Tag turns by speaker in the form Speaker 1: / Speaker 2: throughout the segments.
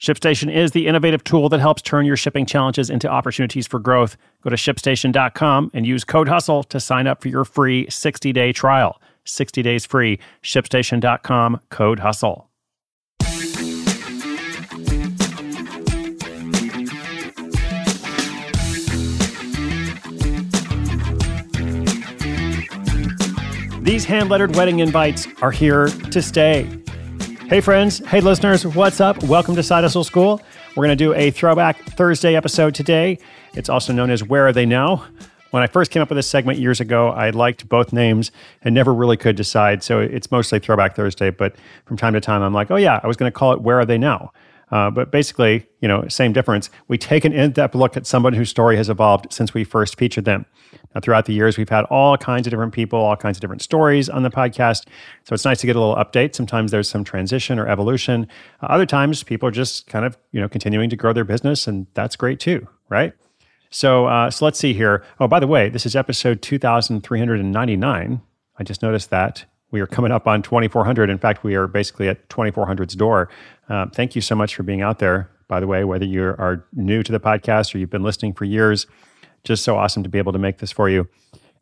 Speaker 1: ShipStation is the innovative tool that helps turn your shipping challenges into opportunities for growth. Go to shipstation.com and use code HUSTLE to sign up for your free 60 day trial. 60 days free. ShipStation.com, code HUSTLE. These hand lettered wedding invites are here to stay. Hey, friends. Hey, listeners. What's up? Welcome to Side Hustle School. We're going to do a throwback Thursday episode today. It's also known as Where Are They Now? When I first came up with this segment years ago, I liked both names and never really could decide. So it's mostly Throwback Thursday. But from time to time, I'm like, oh, yeah, I was going to call it Where Are They Now? Uh, but basically, you know, same difference. We take an in-depth look at someone whose story has evolved since we first featured them. Now, throughout the years, we've had all kinds of different people, all kinds of different stories on the podcast. So it's nice to get a little update. Sometimes there's some transition or evolution. Uh, other times, people are just kind of, you know, continuing to grow their business, and that's great too, right? So, uh, so let's see here. Oh, by the way, this is episode 2399. I just noticed that we are coming up on 2400. In fact, we are basically at 2400's door. Uh, thank you so much for being out there, by the way, whether you are new to the podcast or you've been listening for years. Just so awesome to be able to make this for you.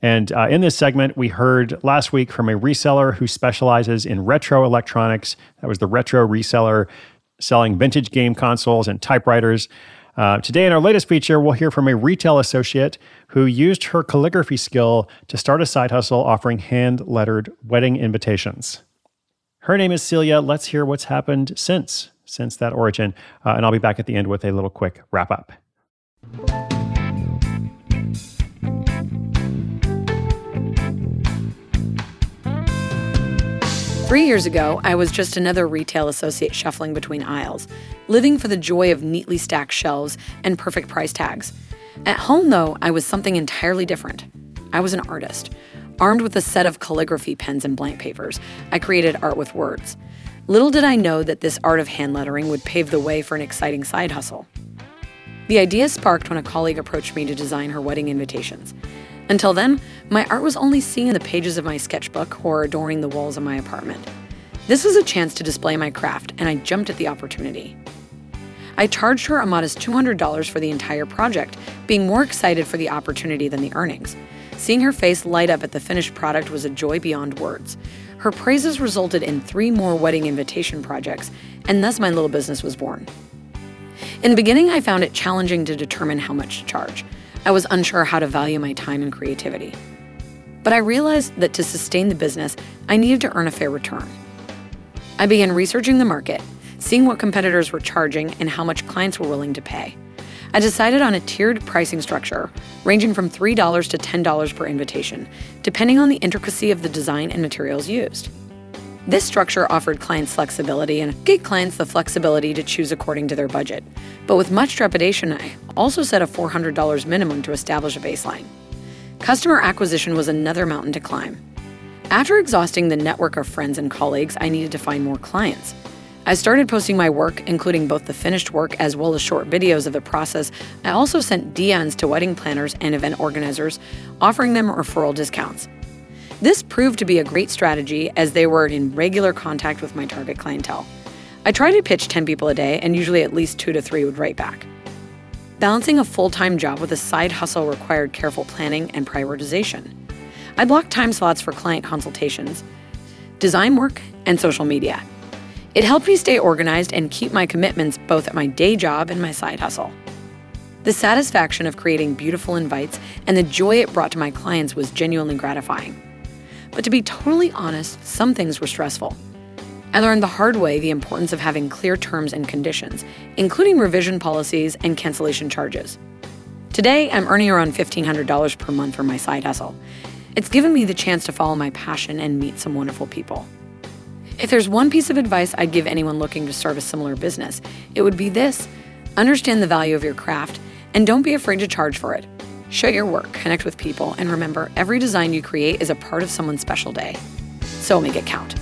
Speaker 1: And uh, in this segment, we heard last week from a reseller who specializes in retro electronics. That was the retro reseller selling vintage game consoles and typewriters. Uh, today, in our latest feature, we'll hear from a retail associate who used her calligraphy skill to start a side hustle offering hand lettered wedding invitations. Her name is Celia. Let's hear what's happened since since that origin, uh, and I'll be back at the end with a little quick wrap up.
Speaker 2: Three years ago, I was just another retail associate shuffling between aisles, living for the joy of neatly stacked shelves and perfect price tags. At home, though, I was something entirely different. I was an artist. Armed with a set of calligraphy pens and blank papers, I created art with words. Little did I know that this art of hand lettering would pave the way for an exciting side hustle. The idea sparked when a colleague approached me to design her wedding invitations. Until then, my art was only seen in the pages of my sketchbook or adorning the walls of my apartment. This was a chance to display my craft, and I jumped at the opportunity. I charged her a modest $200 for the entire project, being more excited for the opportunity than the earnings. Seeing her face light up at the finished product was a joy beyond words. Her praises resulted in three more wedding invitation projects, and thus my little business was born. In the beginning, I found it challenging to determine how much to charge. I was unsure how to value my time and creativity. But I realized that to sustain the business, I needed to earn a fair return. I began researching the market, seeing what competitors were charging and how much clients were willing to pay. I decided on a tiered pricing structure, ranging from $3 to $10 per invitation, depending on the intricacy of the design and materials used. This structure offered clients flexibility and gave clients the flexibility to choose according to their budget. But with much trepidation, I also set a $400 minimum to establish a baseline. Customer acquisition was another mountain to climb. After exhausting the network of friends and colleagues, I needed to find more clients. I started posting my work, including both the finished work as well as short videos of the process. I also sent DMs to wedding planners and event organizers, offering them referral discounts. This proved to be a great strategy as they were in regular contact with my target clientele. I tried to pitch 10 people a day, and usually at least two to three would write back. Balancing a full time job with a side hustle required careful planning and prioritization. I blocked time slots for client consultations, design work, and social media. It helped me stay organized and keep my commitments both at my day job and my side hustle. The satisfaction of creating beautiful invites and the joy it brought to my clients was genuinely gratifying. But to be totally honest, some things were stressful. I learned the hard way the importance of having clear terms and conditions, including revision policies and cancellation charges. Today, I'm earning around $1,500 per month for my side hustle. It's given me the chance to follow my passion and meet some wonderful people. If there's one piece of advice I'd give anyone looking to start a similar business, it would be this understand the value of your craft and don't be afraid to charge for it. Show your work, connect with people, and remember every design you create is a part of someone's special day. So make it count.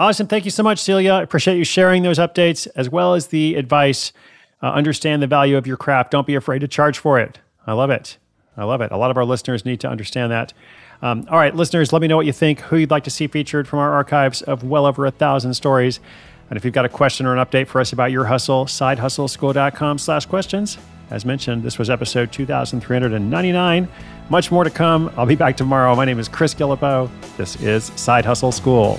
Speaker 1: Awesome. Thank you so much, Celia. I appreciate you sharing those updates as well as the advice. Uh, understand the value of your craft. Don't be afraid to charge for it. I love it. I love it. A lot of our listeners need to understand that. Um, all right, listeners, let me know what you think, who you'd like to see featured from our archives of well over a thousand stories. And if you've got a question or an update for us about your hustle, sidehustleschool.com slash questions. As mentioned, this was episode 2399. Much more to come. I'll be back tomorrow. My name is Chris Guillebeau. This is Side Hustle School.